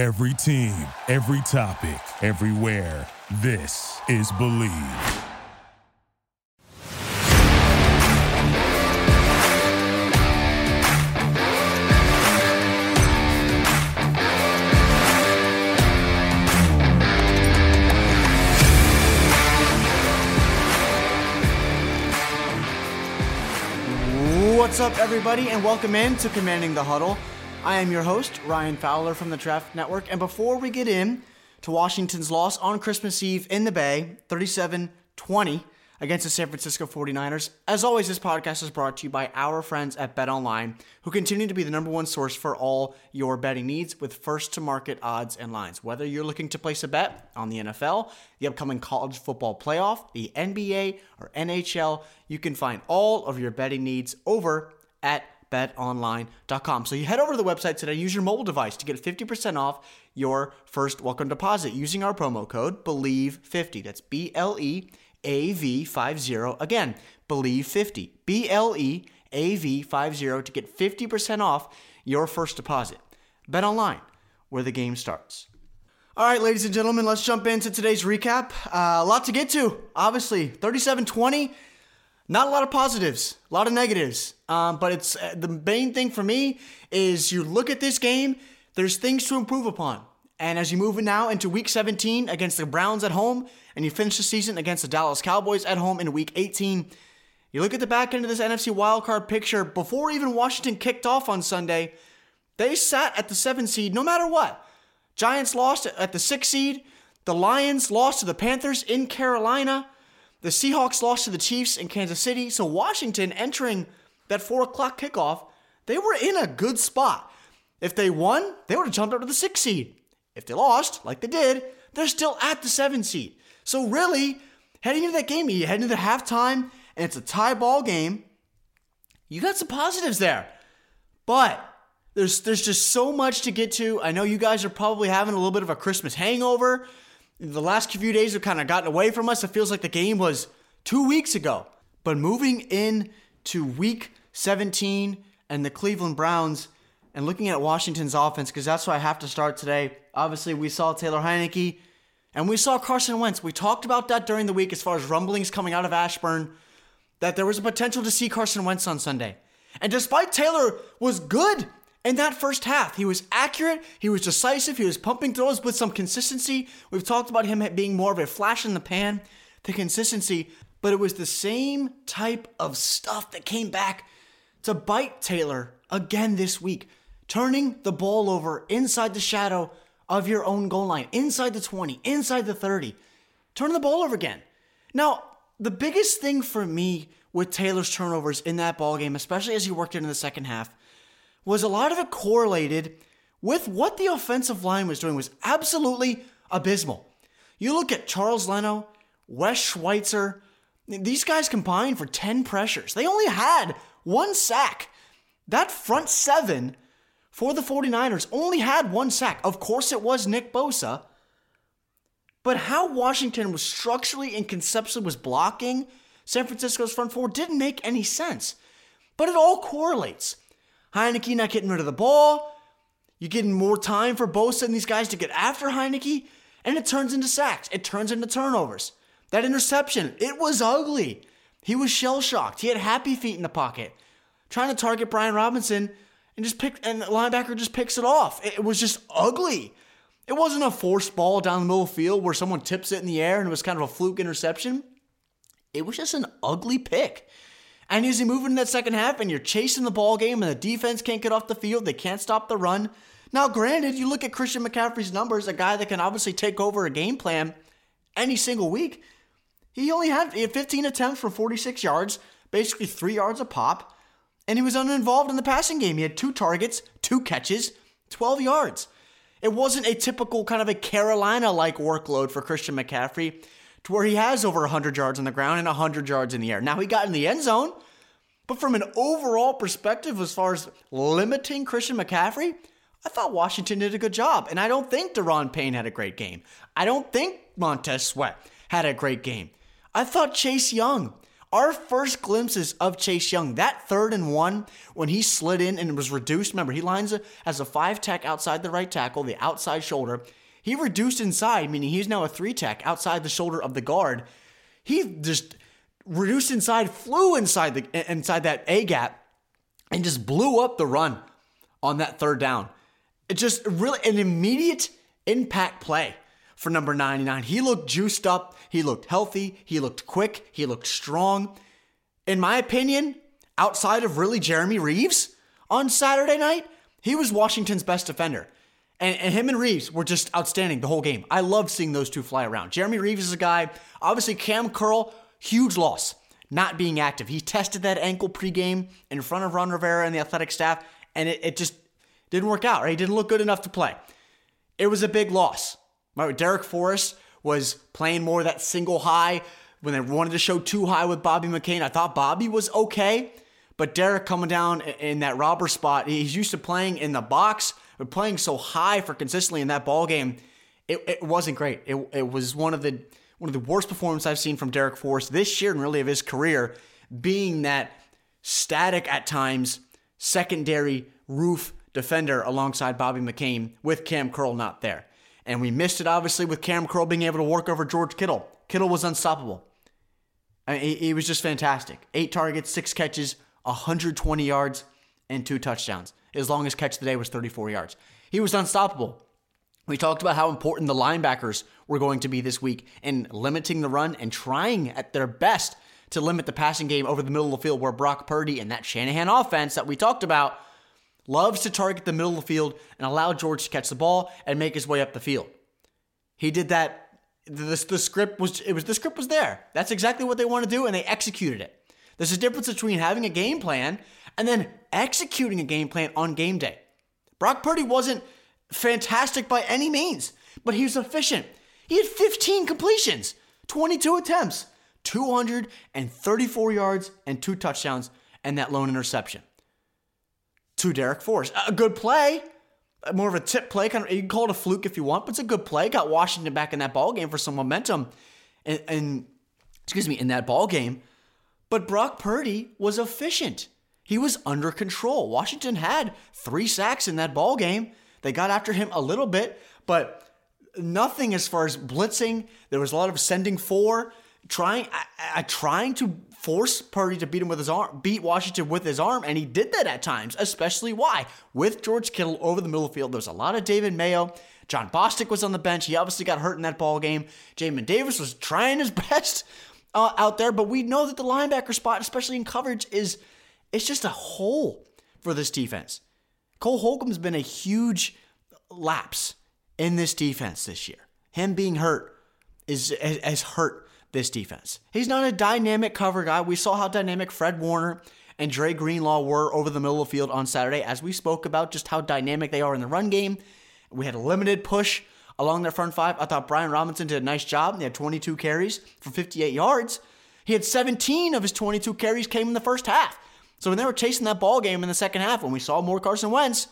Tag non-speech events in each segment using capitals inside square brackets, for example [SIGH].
Every team, every topic, everywhere. This is Bleav. What's up, everybody, and welcome in to Commanding the Huddle. I am your host, Ryan Fowler from the Draft Network, and before we get in to Washington's loss on Christmas Eve in the Bay, 37 20 against the San Francisco 49ers, as always, this podcast is brought to you by our friends at Bet Online, who continue to be the number one source for all your betting needs with first to market odds and lines. Whether you're looking to place a bet on the NFL, the upcoming college football playoff, the NBA, or NHL, you can find all of your betting needs over at betonline.com. So you head over to the website today, use your mobile device to get 50% off your first welcome deposit using our promo code BLEAV50. That's B L E A V 50. Again, BLEAV50. B L E A V 50 to get 50% off your first deposit. Bet online, where the game starts. All right, ladies and gentlemen, let's jump into today's recap. Uh, a lot to get to, obviously. 37 20 not a lot of positives, a lot of negatives. Um, but it's uh, the main thing for me is you look at this game. There's things to improve upon, and as you move now into Week 17 against the Browns at home, and you finish the season against the Dallas Cowboys at home in Week 18, you look at the back end of this NFC wildcard picture. Before even Washington kicked off on Sunday, they sat at the seven seed no matter what. Giants lost at the six seed. The Lions lost to the Panthers in Carolina. The Seahawks lost to the Chiefs in Kansas City, so Washington entering that 4 o'clock kickoff, they were in a good spot. If they won, they would have jumped up to the 6 seed. If they lost, like they did, they're still at the 7 seed. So really, heading into that game, you head into the halftime, and it's a tie ball game. You got some positives there. But there's there's just so much to get to. I know you guys are probably having a little bit of a Christmas hangover the last few days have kind of gotten away from us. It feels like the game was two weeks ago. But moving in to week 17 and the Cleveland Browns and looking at Washington's offense, because that's why I have to start today. Obviously, we saw Taylor Heinicke and we saw Carson Wentz. We talked about that during the week as far as rumblings coming out of Ashburn that there was a potential to see Carson Wentz on Sunday. And despite Taylor was good in that first half. He was accurate, he was decisive, he was pumping throws with some consistency. We've talked about him being more of a flash in the pan, the consistency, but it was the same type of stuff that came back to bite Taylor again this week. Turning the ball over inside the shadow of your own goal line, inside the 20, inside the 30. Turn the ball over again. Now, the biggest thing for me with Taylor's turnovers in that ball game, especially as he worked into the second half, was a lot of it correlated with what the offensive line was doing was absolutely abysmal. You look at Charles Leno, Wes Schweitzer, these guys combined for 10 pressures. They only had one sack. That front seven for the 49ers only had one sack. Of course, it was Nick Bosa. But how Washington was structurally and conceptually was blocking San Francisco's front four didn't make any sense. But it all correlates. Heinicke not getting rid of the ball. You're getting more time for Bosa and these guys to get after Heinicke, and it turns into sacks. It turns into turnovers. That interception, it was ugly. He was shell shocked. He had happy feet in the pocket, trying to target Brian Robinson, and just pick and the linebacker just picks it off. It was just ugly. It wasn't a forced ball down the middle of field where someone tips it in the air and it was kind of a fluke interception. It was just an ugly pick. And as you move into that second half and you're chasing the ball game and the defense can't get off the field, they can't stop the run. Now, granted, you look at Christian McCaffrey's numbers, a guy that can obviously take over a game plan any single week. He only had, he had 15 attempts for 46 yards, basically three yards a pop, and he was uninvolved in the passing game. He had two targets, two catches, 12 yards. It wasn't a typical kind of a Carolina like workload for Christian McCaffrey to where he has over 100 yards on the ground and 100 yards in the air. Now he got in the end zone, but from an overall perspective, as far as limiting Christian McCaffrey, I thought Washington did a good job. And I don't think Daron Payne had a great game. I don't think Montez Sweat had a great game. I thought Chase Young Our first glimpses of Chase Young, that third and one, when he slid in and was reduced. Remember, he lines as a five tech outside the right tackle, the outside shoulder. He reduced inside, meaning he's now a three tech outside the shoulder of the guard. He just reduced inside, flew inside the inside that A gap, and just blew up the run on that third down. It just really an immediate impact play for number 99. He looked juiced up. He looked healthy. He looked quick. He looked strong. In my opinion, outside of really Jeremy Reaves on Saturday night, he was Washington's best defender. And, and, him and Reaves were just outstanding the whole game. I love seeing those two fly around. Jeremy Reaves is a guy, obviously, Cam Curl, huge loss, not being active. He tested that ankle pregame in front of Ron Rivera and the athletic staff, and it, it just didn't work out, right? He didn't look good enough to play. It was a big loss. Darrick Forrest was playing more that single high when they wanted to show too high with Bobby McCain. I thought Bobby was okay, but Darrick coming down in that robber spot, he's used to playing in the box, but playing so high for consistently in that ball game, it, it wasn't great. It, it was one of the one of the worst performances I've seen from Darrick Forrest this year and really of his career, being that static at times secondary roof defender alongside Bobby McCain with Cam Curl not there. And we missed it obviously with Cam Curl being able to work over George Kittle. Kittle was unstoppable. I mean, he, he was just fantastic. Eight targets, six catches, 120 yards, and two touchdowns. His longest catch today was 34 yards. He was unstoppable. We talked about how important the linebackers were going to be this week in limiting the run and trying at their best to limit the passing game over the middle of the field where Brock Purdy and that Shanahan offense that we talked about loves to target the middle of the field and allow George to catch the ball and make his way up the field. He did that. The, the script was it was the script was there. That's exactly what they want to do, and they executed it. There's a difference between having a game plan and then executing a game plan on game day. Brock Purdy wasn't fantastic by any means, but he was efficient. He had 15 completions, 22 attempts, 234 yards, and two touchdowns, and that lone interception to Darrick Forrest. A good play, more of a tip play. Kind of, you can call it a fluke if you want, but it's a good play. Got Washington back in that ball game for some momentum, and, and excuse me, in that ball game. But Brock Purdy was efficient. He was under control. Washington had three sacks in that ball game. They got after him a little bit, but nothing as far as blitzing. There was a lot of sending four, trying, I, I, trying to force Purdy to beat him with his arm, beat Washington with his arm, and he did that at times, especially why? With George Kittle over the middle the field, there was a lot of David Mayo. Jon Bostic was on the bench. He obviously got hurt in that ball game. Jamin Davis was trying his [LAUGHS] best uh, out there, but we know that the linebacker spot, especially in coverage, is it's just a hole for this defense. Cole Holcomb's been a huge lapse in this defense this year. Him being hurt is has hurt this defense. He's not a dynamic cover guy. We saw how dynamic Fred Warner and Dre Greenlaw were over the middle of the field on Saturday, as we spoke about just how dynamic they are in the run game. We had a limited push along their front five. I thought Brian Robinson did a nice job. He had 22 carries for 58 yards. He had 17 of his 22 carries came in the first half. So when they were chasing that ball game in the second half, when we saw more Carson Wentz,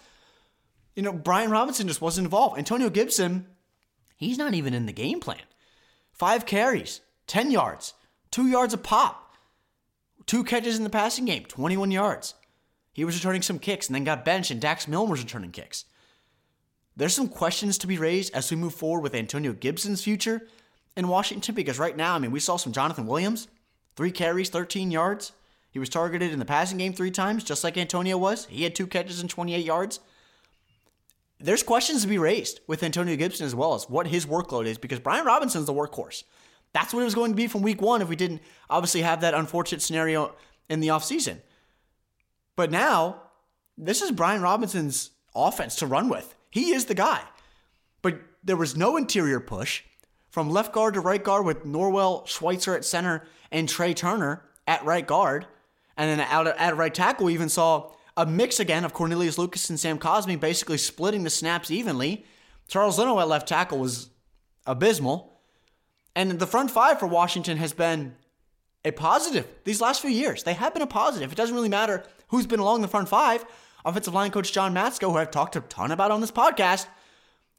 you know, Brian Robinson just wasn't involved. Antonio Gibson, he's not even in the game plan. Five carries, 10 yards, two yards a pop, two catches in the passing game, 21 yards. He was returning some kicks and then got benched, and Dax Milne was returning kicks. There's some questions to be raised as we move forward with Antonio Gibson's future in Washington because right now, I mean, we saw some Jonathan Williams, three carries, 13 yards. He was targeted in the passing game three times, just like Antonio was. He had two catches and 28 yards. There's questions to be raised with Antonio Gibson as well as what his workload is because Brian Robinson's the workhorse. That's what it was going to be from week one if we didn't obviously have that unfortunate scenario in the offseason. But now, this is Brian Robinson's offense to run with. He is the guy. But there was no interior push from left guard to right guard with Norwell Schweitzer at center and Trai Turner at right guard. And then out at right tackle, we even saw a mix again of Cornelius Lucas and Sam Cosmi basically splitting the snaps evenly. Charles Leno at left tackle was abysmal. And the front five for Washington has been a positive these last few years. They have been a positive. It doesn't really matter who's been along the front five. Offensive line coach John Matsko, who I've talked a ton about on this podcast,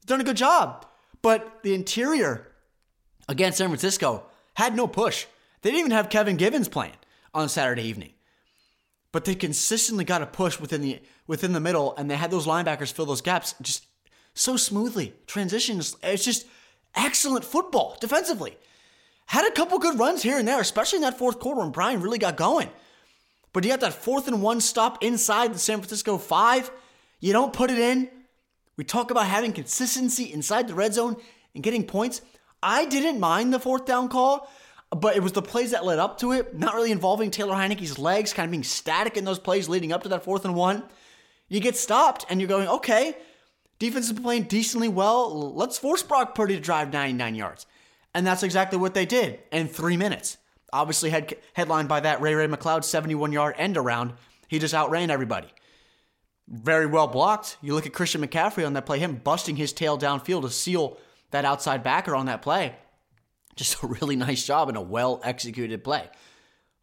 done a good job. But the interior against San Francisco had no push. They didn't even have Kevin Givens playing. on Saturday evening. But they consistently got a push within the within the middle, and they had those linebackers fill those gaps just so smoothly. Transitions, it's just excellent football defensively. Had a couple good runs here and there, especially in that fourth quarter when Brian really got going. But you got that fourth and one stop inside the San Francisco five. You don't put it in. We talk about having consistency inside the red zone and getting points. I didn't mind the fourth down call, but it was the plays that led up to it, not really involving Taylor Heinicke's legs, kind of being static in those plays leading up to that fourth and one. You get stopped and you're going, okay, defense is playing decently well. Let's force Brock Purdy to drive 99 yards. And that's exactly what they did in three minutes. Obviously, head, headlined by that Ray Ray McCloud 71 yard end around. He just outran everybody. Very well blocked. You look at Christian McCaffrey on that play, him busting his tail downfield to seal that outside backer on that play. Just a really nice job and a well executed play.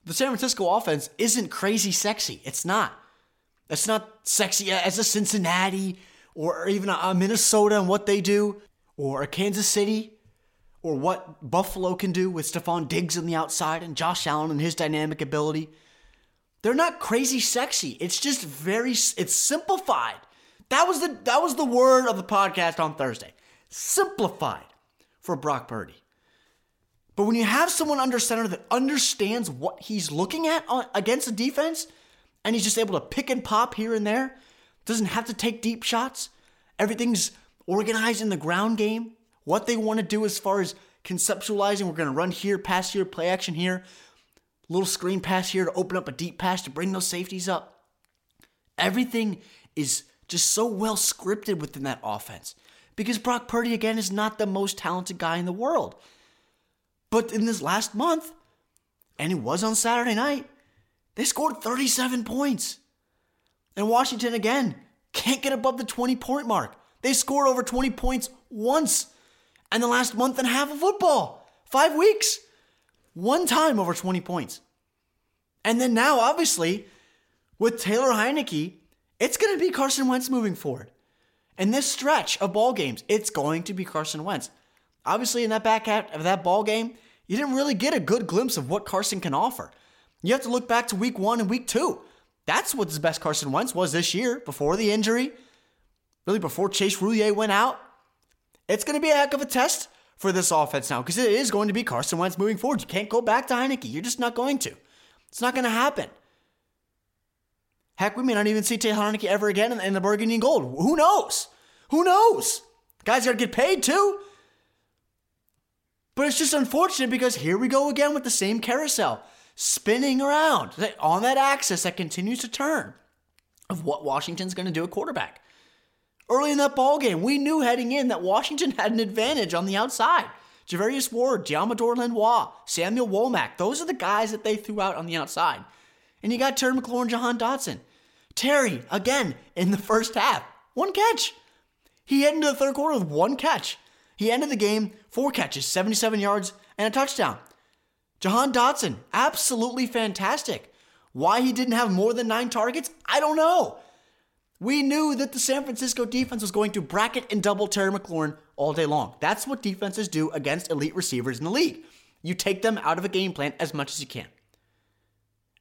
The San Francisco offense isn't crazy sexy. It's not. It's not sexy as a Cincinnati or even a Minnesota and what they do, or a Kansas City, or what Buffalo can do with Stefon Diggs on the outside and Josh Allen and his dynamic ability. They're not crazy sexy. It's just very it's simplified. That was the that was the word of the podcast on Thursday. Simplified for Brock Purdy. But when you have someone under center that understands what he's looking at on, against the defense, and he's just able to pick and pop here and there, doesn't have to take deep shots. Everything's organized in the ground game. What they want to do as far as conceptualizing, we're going to run here, pass here, play action here, little screen pass here to open up a deep pass to bring those safeties up. Everything is just so well scripted within that offense because Brock Purdy, again, is not the most talented guy in the world. But in this last month, and it was on Saturday night, they scored 37 points. And Washington, again, can't get above the 20 point mark. They scored over 20 points once in the last month and a half of football. Five weeks. One time over 20 points. And then now, obviously, with Taylor Heinicke, it's going to be Carson Wentz moving forward. In this stretch of ball games, it's going to be Carson Wentz. Obviously, in that back half of that ball game, you didn't really get a good glimpse of what Carson can offer. You have to look back to week one and week two. That's what the best Carson Wentz was this year before the injury, really before Chase Roullier went out. It's going to be a heck of a test for this offense now because it is going to be Carson Wentz moving forward. You can't go back to Heinicke. You're just not going to. It's not going to happen. Heck, we may not even see Taylor Heinicke ever again in, in the burgundy and gold. Who knows? Who knows? Guys got to get paid too. But it's just unfortunate because here we go again with the same carousel spinning around on that axis that continues to turn of what Washington's going to do at quarterback. Early in that ball game, we knew heading in that Washington had an advantage on the outside. Charvarius Ward, Deommodore Lenoir, Samuel Womack, those are the guys that they threw out on the outside. And you got Terry McLaurin, Jahan Dotson. Terry, again, in the first half, one catch. He into the third quarter with one catch. He ended the game, four catches, 77 yards, and a touchdown. Jahan Dotson, absolutely fantastic. Why he didn't have more than nine targets, I don't know. We knew that the San Francisco defense was going to bracket and double Terry McLaurin all day long. That's what defenses do against elite receivers in the league. You take them out of a game plan as much as you can.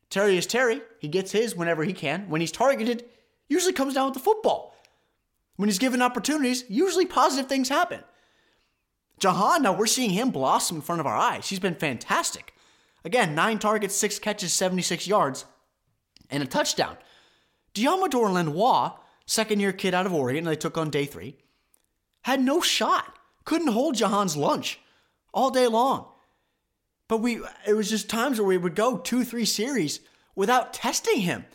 Terry is Terry. He gets his whenever he can. When he's targeted, usually comes down with the football. When he's given opportunities, usually positive things happen. Jahan, now we're seeing him blossom in front of our eyes. He's been fantastic. Again, nine targets, six catches, 76 yards, and a touchdown. Deommodore Lenoir, second year kid out of Oregon, they took on day three, had no shot. Couldn't hold Jahan's lunch all day long. But we it was just times where we would go two, three series without testing him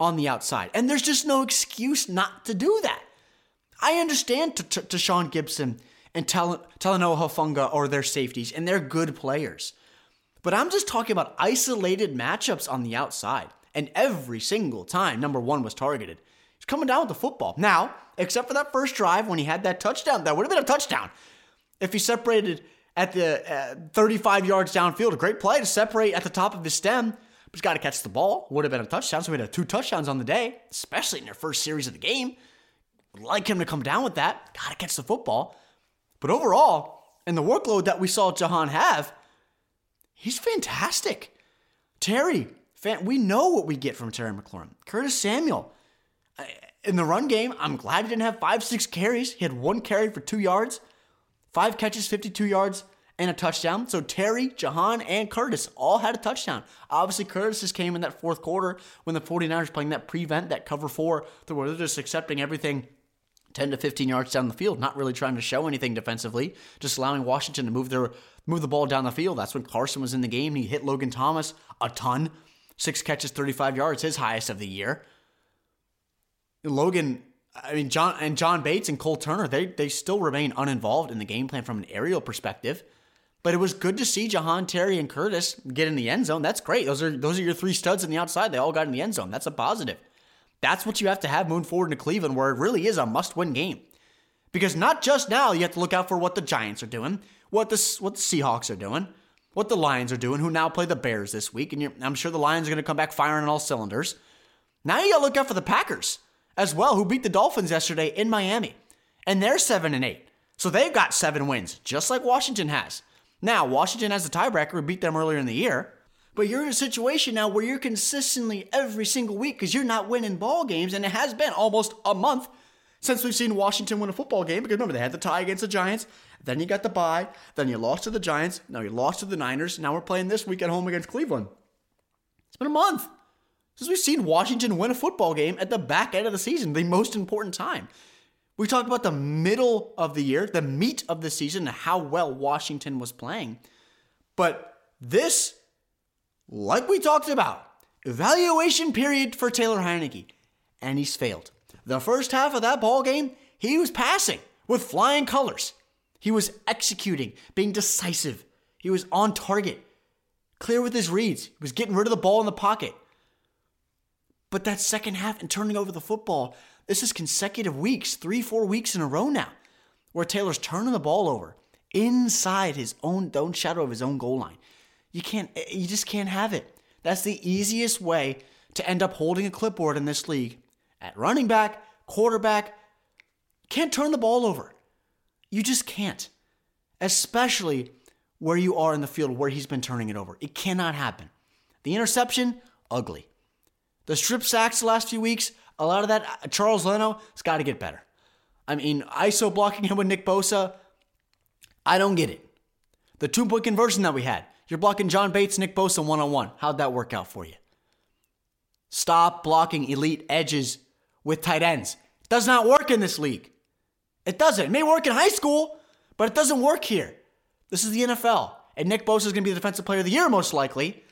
on the outside. And there's just no excuse not to do that. I understand to, to, to Sean Gibson and Tal- Talanoa or their safeties, and they're good players. But I'm just talking about isolated matchups on the outside. And every single time number one was targeted, he's coming down with the football. Now, except for that first drive when he had that touchdown, that would have been a touchdown. If he separated at the uh, 35 yards downfield, a great play to separate at the top of his stem, but he's got to catch the ball. Would have been a touchdown. So we had two touchdowns on the day, especially in their first series of the game. Would like him to come down with that. Got to catch the football. But overall, and the workload that we saw Jahan have, he's fantastic. Terry, Fan, we know what we get from Terry McLaurin. Curtis Samuel. In the run game, I'm glad he didn't have five, six carries. He had one carry for two yards, five catches, 52 yards, and a touchdown. So Terry, Jahan, and Curtis all had a touchdown. Obviously, Curtis just came in that fourth quarter when the 49ers playing that prevent, that cover four, where they're just accepting everything 10 to 15 yards down the field, not really trying to show anything defensively, just allowing Washington to move their move the ball down the field. That's when Carson was in the game. He hit Logan Thomas a ton. Six catches, 35 yards, his highest of the year. Logan, I mean, John and John Bates and Cole Turner, they they still remain uninvolved in the game plan from an aerial perspective. But it was good to see Jahan, Terry, and Curtis get in the end zone. That's great. Those are those are your three studs in the outside. They all got in the end zone. That's a positive. That's what you have to have moving forward into Cleveland, where it really is a must-win game. Because not just now, you have to look out for what the Giants are doing, what the what the Seahawks are doing, what the Lions are doing, who now play the Bears this week, and I'm sure the Lions are going to come back firing on all cylinders. Now you got to look out for the Packers as well, who beat the Dolphins yesterday in Miami, and they're seven and eight, so they've got seven wins, just like Washington has. Now Washington has the tiebreaker, who beat them earlier in the year. But you're in a situation now where you're consistently every single week because you're not winning ball games, and it has been almost a month since we've seen Washington win a football game. Because remember, they had the tie against the Giants, then you got the bye, then you lost to the Giants, now you lost to the Niners, now we're playing this week at home against Cleveland. It's been a month since we've seen Washington win a football game at the back end of the season, the most important time. We talked about the middle of the year, the meat of the season, and how well Washington was playing. But this like we talked about, evaluation period for Taylor Heinicke, and he's failed. The first half of that ball game, he was passing with flying colors. He was executing, being decisive. He was on target, clear with his reads. He was getting rid of the ball in the pocket. But that second half and turning over the football, this is consecutive weeks, three, four weeks in a row now, where Taylor's turning the ball over inside his own, own shadow of his own goal line. You can't, you just can't have it. That's the easiest way to end up holding a clipboard in this league. At running back, quarterback, can't turn the ball over. You just can't. Especially where you are in the field where he's been turning it over. It cannot happen. The interception, ugly. The strip sacks the last few weeks, a lot of that, uh, Charles Leno, has got to get better. I mean, ISO blocking him with Nick Bosa, I don't get it. The two point conversion that we had, you're blocking John Bates, Nick Bosa one on one. How'd that work out for you? Stop blocking elite edges with tight ends. Does not work in this league. It doesn't. It may work in high school, but it doesn't work here. This is the NFL. And Nick Bosa is going to be the defensive player of the year, most likely.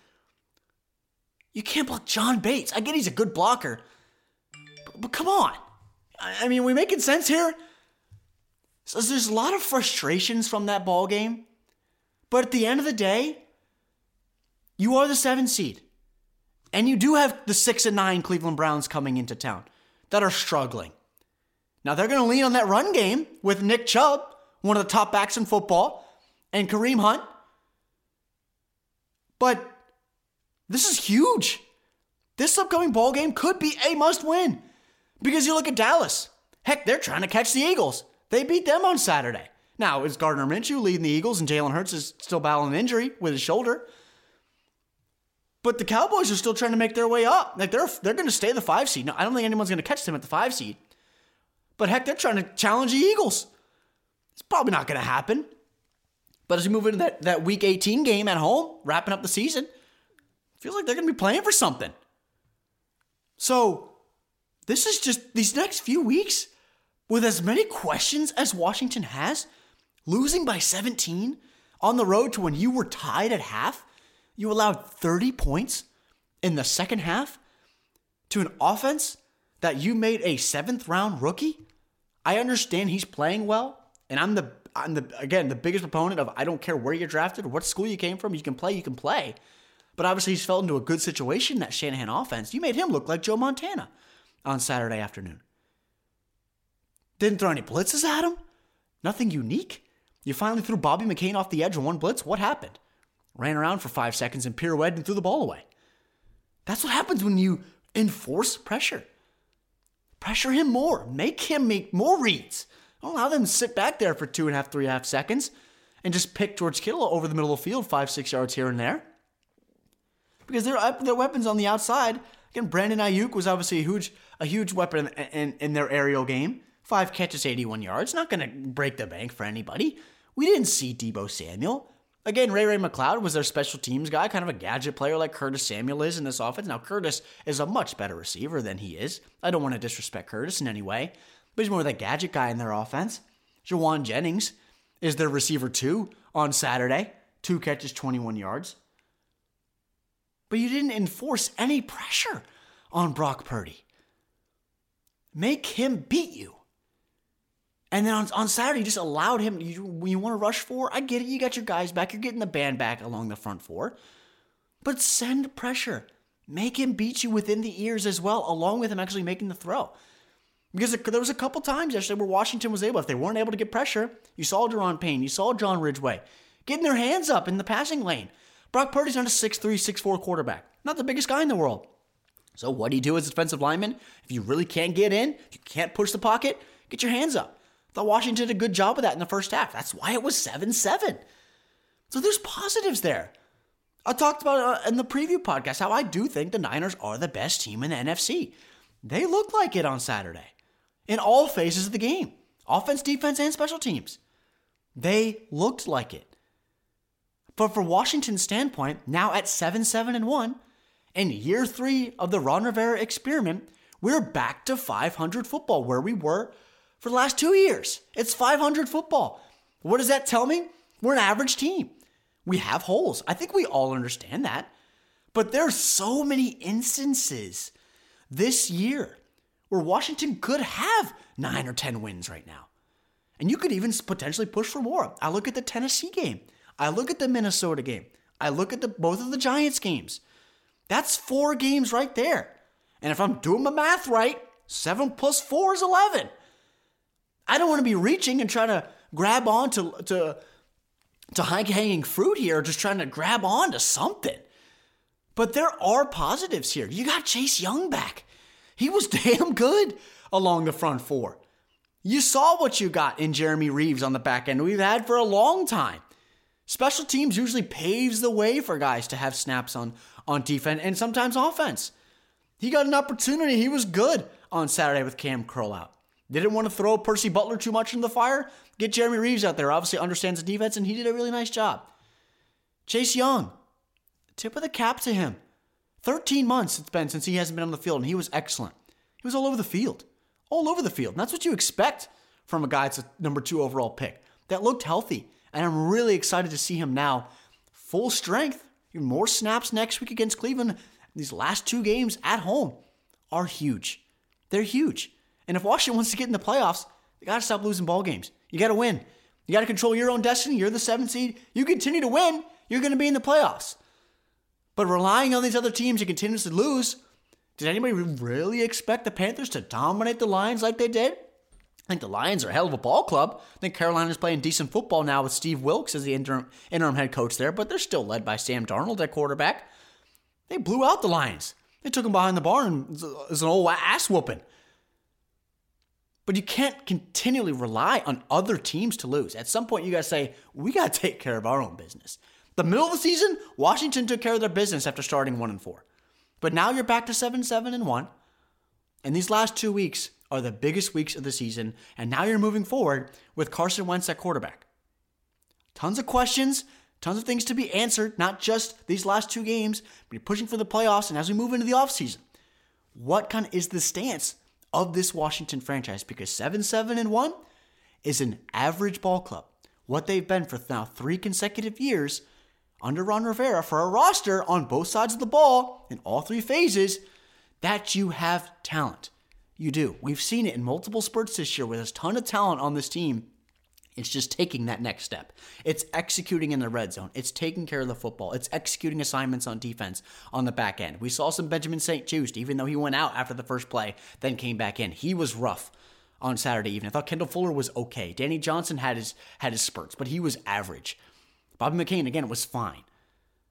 You can't block John Bates. I get he's a good blocker. But, but come on. I, I mean, we making sense here? So there's a lot of frustrations from that ball game. But at the end of the day, you are the seven seed. And you do have the six and nine Cleveland Browns coming into town that are struggling. Now they're going to lean on that run game with Nick Chubb, one of the top backs in football, and Kareem Hunt. But this is huge. This upcoming ball game could be a must win because you look at Dallas. Heck, they're trying to catch the Eagles. They beat them on Saturday. Now, is Gardner Minshew leading the Eagles and Jalen Hurts is still battling an injury with his shoulder? But the Cowboys are still trying to make their way up. Like they're they're going to stay the five seed. I don't think anyone's going to catch them at the five seed. But heck, they're trying to challenge the Eagles. It's probably not going to happen. But as we move into that, that week 18 game at home, wrapping up the season, feels like they're going to be playing for something. So, this is just these next few weeks with as many questions as Washington has, losing by 17 on the road to when you were tied at half, you allowed 30 points in the second half to an offense that you made a seventh round rookie. I understand he's playing well, and I'm the I'm the again the biggest proponent of I don't care where you're drafted what school you came from, you can play, you can play. But obviously he's fell into a good situation that Shanahan offense. You made him look like Joe Montana on Saturday afternoon. Didn't throw any blitzes at him. Nothing unique. You finally threw Bobby McCain off the edge on one blitz. What happened? ran around for five seconds and pirouetted and threw the ball away. That's what happens when you enforce pressure. Pressure him more. Make him make more reads. Don't allow them to sit back there for two and a half, three and a half seconds and just pick George Kittle over the middle of the field, five, six yards here and there. because their their weapons on the outside. Again, Brandon Aiyuk was obviously a huge a huge weapon in, in, in their aerial game. Five catches, 81 yards. Not going to break the bank for anybody. We didn't see Deebo Samuel. Again, Ray Ray McCloud was their special teams guy, kind of a gadget player like Curtis Samuel is in this offense. Now, Curtis is a much better receiver than he is. I don't want to disrespect Curtis in any way, but he's more of that gadget guy in their offense. Jauan Jennings is their receiver two on Saturday. Two catches, 21 yards. But you didn't enforce any pressure on Brock Purdy. Make him beat you. And then on, on Saturday, you just allowed him. You, you want to rush four? I get it. You got your guys back. You're getting the band back along the front four. But send pressure. Make him beat you within the ears as well, along with him actually making the throw. Because there was a couple times yesterday where Washington was able, if they weren't able to get pressure, you saw Daron Payne, you saw John Ridgeway getting their hands up in the passing lane. Brock Purdy's not a 6'3, 6'4 quarterback, not the biggest guy in the world. So what do you do as a defensive lineman? If you really can't get in, if you can't push the pocket, get your hands up. Thought Washington did a good job of that in the first half. That's why it was 7 7. So there's positives there. I talked about uh, in the preview podcast how I do think the Niners are the best team in the NFC. They looked like it on Saturday in all phases of the game offense, defense, and special teams. They looked like it. But for Washington's standpoint, now at 7 7 and 1, in year three of the Ron Rivera experiment, we're back to 500 football where we were for the last two years. It's 500 football. What does that tell me? We're an average team. We have holes. I think we all understand that. But there's so many instances this year where Washington could have nine or 10 wins right now. And you could even potentially push for more. I look at the Tennessee game. I look at the Minnesota game. I look at the both of the Giants games. That's four games right there. And if I'm doing my math right, seven plus four is 11. I don't want to be reaching and trying to grab on to, to, to high hanging fruit here, just trying to grab on to something. But there are positives here. You got Chase Young back. He was [LAUGHS] damn good along the front four. You saw what you got in Jeremy Reaves on the back end, we've had for a long time. Special teams usually paves the way for guys to have snaps on, on defense and sometimes offense. He got an opportunity. He was good on Saturday with Cam Curl out. Didn't want to throw Percy Butler too much in the fire. Get Jeremy Reaves out there. Obviously understands the defense, and he did a really nice job. Chase Young, tip of the cap to him. 13 months it's been since he hasn't been on the field, and he was excellent. He was all over the field. All over the field. And that's what you expect from a guy that's a number two overall pick. That looked healthy. And I'm really excited to see him now full strength. Even more snaps next week against Cleveland. These last two games at home are huge. They're huge. And if Washington wants to get in the playoffs, they got to stop losing ball games. You got to win. You got to control your own destiny. You're the seventh seed. You continue to win, you're going to be in the playoffs. But relying on these other teams to continuously lose, did anybody really expect the Panthers to dominate the Lions like they did? I think the Lions are a hell of a ball club. I think Carolina's playing decent football now with Steve Wilks as the interim, interim head coach there, but they're still led by Sam Darnold at quarterback. They blew out the Lions. They took them behind the barn as an old ass whooping. But you can't continually rely on other teams to lose. At some point, you to say, we got to take care of our own business. The middle of the season, Washington took care of their business after starting 1 and 4. But now you're back to 7 7 and 1. And these last two weeks are the biggest weeks of the season. And now you're moving forward with Carson Wentz at quarterback. Tons of questions, tons of things to be answered, not just these last two games, but you're pushing for the playoffs and as we move into the offseason. What kind of is the stance of this Washington franchise because 7 7 and 1 is an average ball club. What they've been for now three consecutive years under Ron Rivera for a roster on both sides of the ball in all three phases that you have talent. You do. We've seen it in multiple spurts this year with a ton of talent on this team it's just taking that next step. It's executing in the red zone. It's taking care of the football. It's executing assignments on defense on the back end. We saw some Benjamin St-Juste, even though he went out after the first play, then came back in. He was rough on Saturday evening. I thought Kendall Fuller was okay. Danny Johnson had his had his spurts, but he was average. Bobby McCain again was fine,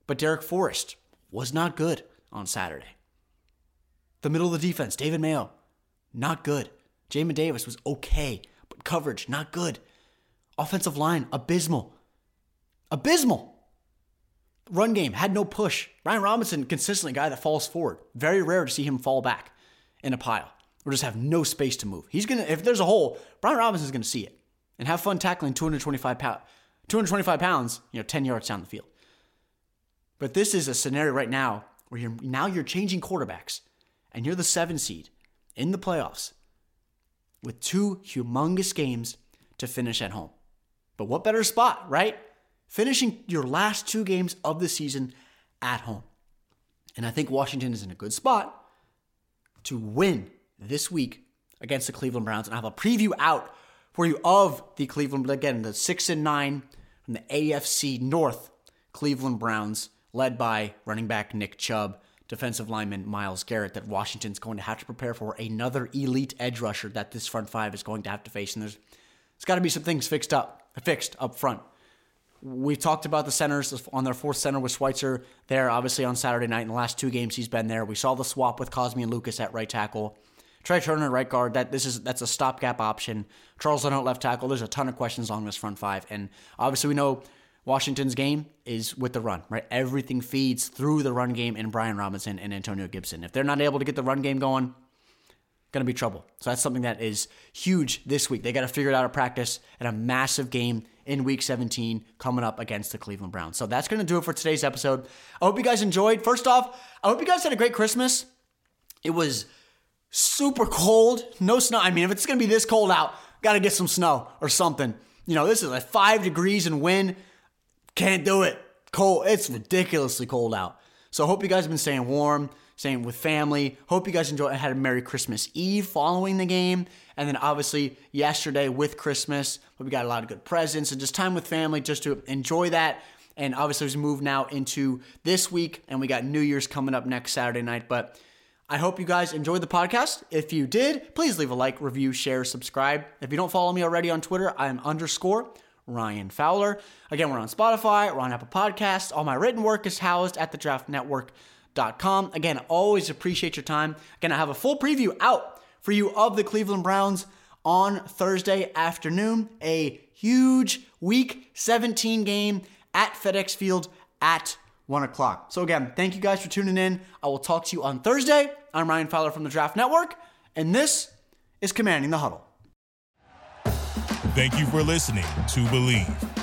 but Darrick Forrest was not good on Saturday. The middle of the defense, David Mayo, not good. Jamin Davis was okay, but coverage not good. Offensive line, abysmal. Abysmal. run game had no push. Brian Robinson, consistently guy that falls forward. Very rare to see him fall back in a pile or just have no space to move. He's gonna if there's a hole, Brian Robinson's gonna see it and have fun tackling 225 pounds, 225 pounds, you know, 10 yards down the field. But this is a scenario right now where you're now you're changing quarterbacks and you're the seven seed in the playoffs with two humongous games to finish at home. But what better spot, right? Finishing your last two games of the season at home. And I think Washington is in a good spot to win this week against the Cleveland Browns. And I have a preview out for you of the Cleveland, again, the six and nine from the AFC North Cleveland Browns, led by running back Nick Chubb, defensive lineman Myles Garrett, that Washington's going to have to prepare for another elite edge rusher that this front five is going to have to face. And there's, there's got to be some things fixed up, fixed up front. We talked about the centers on their fourth center with Schweitzer there, obviously on Saturday night. In the last two games, he's been there. We saw the swap with Cosmi and Lucas at right tackle. Trai Turner right guard. That this is that's a stopgap option. Charles Leno left tackle. There's a ton of questions along this front five, and obviously we know Washington's game is with the run. Right, everything feeds through the run game and Brian Robinson and Antonio Gibson. If they're not able to get the run game going, gonna be trouble. So that's something that is huge this week. They got to figure it out at practice and a massive game in Week 17 coming up against the Cleveland Browns. So that's gonna do it for today's episode. I hope you guys enjoyed. First off, I hope you guys had a great Christmas. It was super cold, no snow. I mean, if it's gonna be this cold out, gotta get some snow or something. You know, this is like five degrees and wind. Can't do it. Cold. It's ridiculously cold out. So I hope you guys have been staying warm, staying with family. Hope you guys enjoyed. Had a Merry Christmas Eve following the game, and then obviously yesterday with Christmas. You got a lot of good presents and just time with family, just to enjoy that. And obviously, we move now into this week, and we got New Year's coming up next Saturday night, but I hope you guys enjoyed the podcast. If you did, please leave a like, review, share, subscribe. If you don't follow me already on Twitter, I'm underscore Ryan Fowler. Again, we're on Spotify, we're on Apple Podcasts. All my written work is housed at Again, always appreciate your time. Again, I have a full preview out for you of the Cleveland Browns on Thursday afternoon. A huge week 17 game at FedEx Field at 1 o'clock. So, again, thank you guys for tuning in. I will talk to you on Thursday. I'm Ryan Fowler from the Draft Network, and this is Commanding the Huddle. Thank you for listening to Bleav.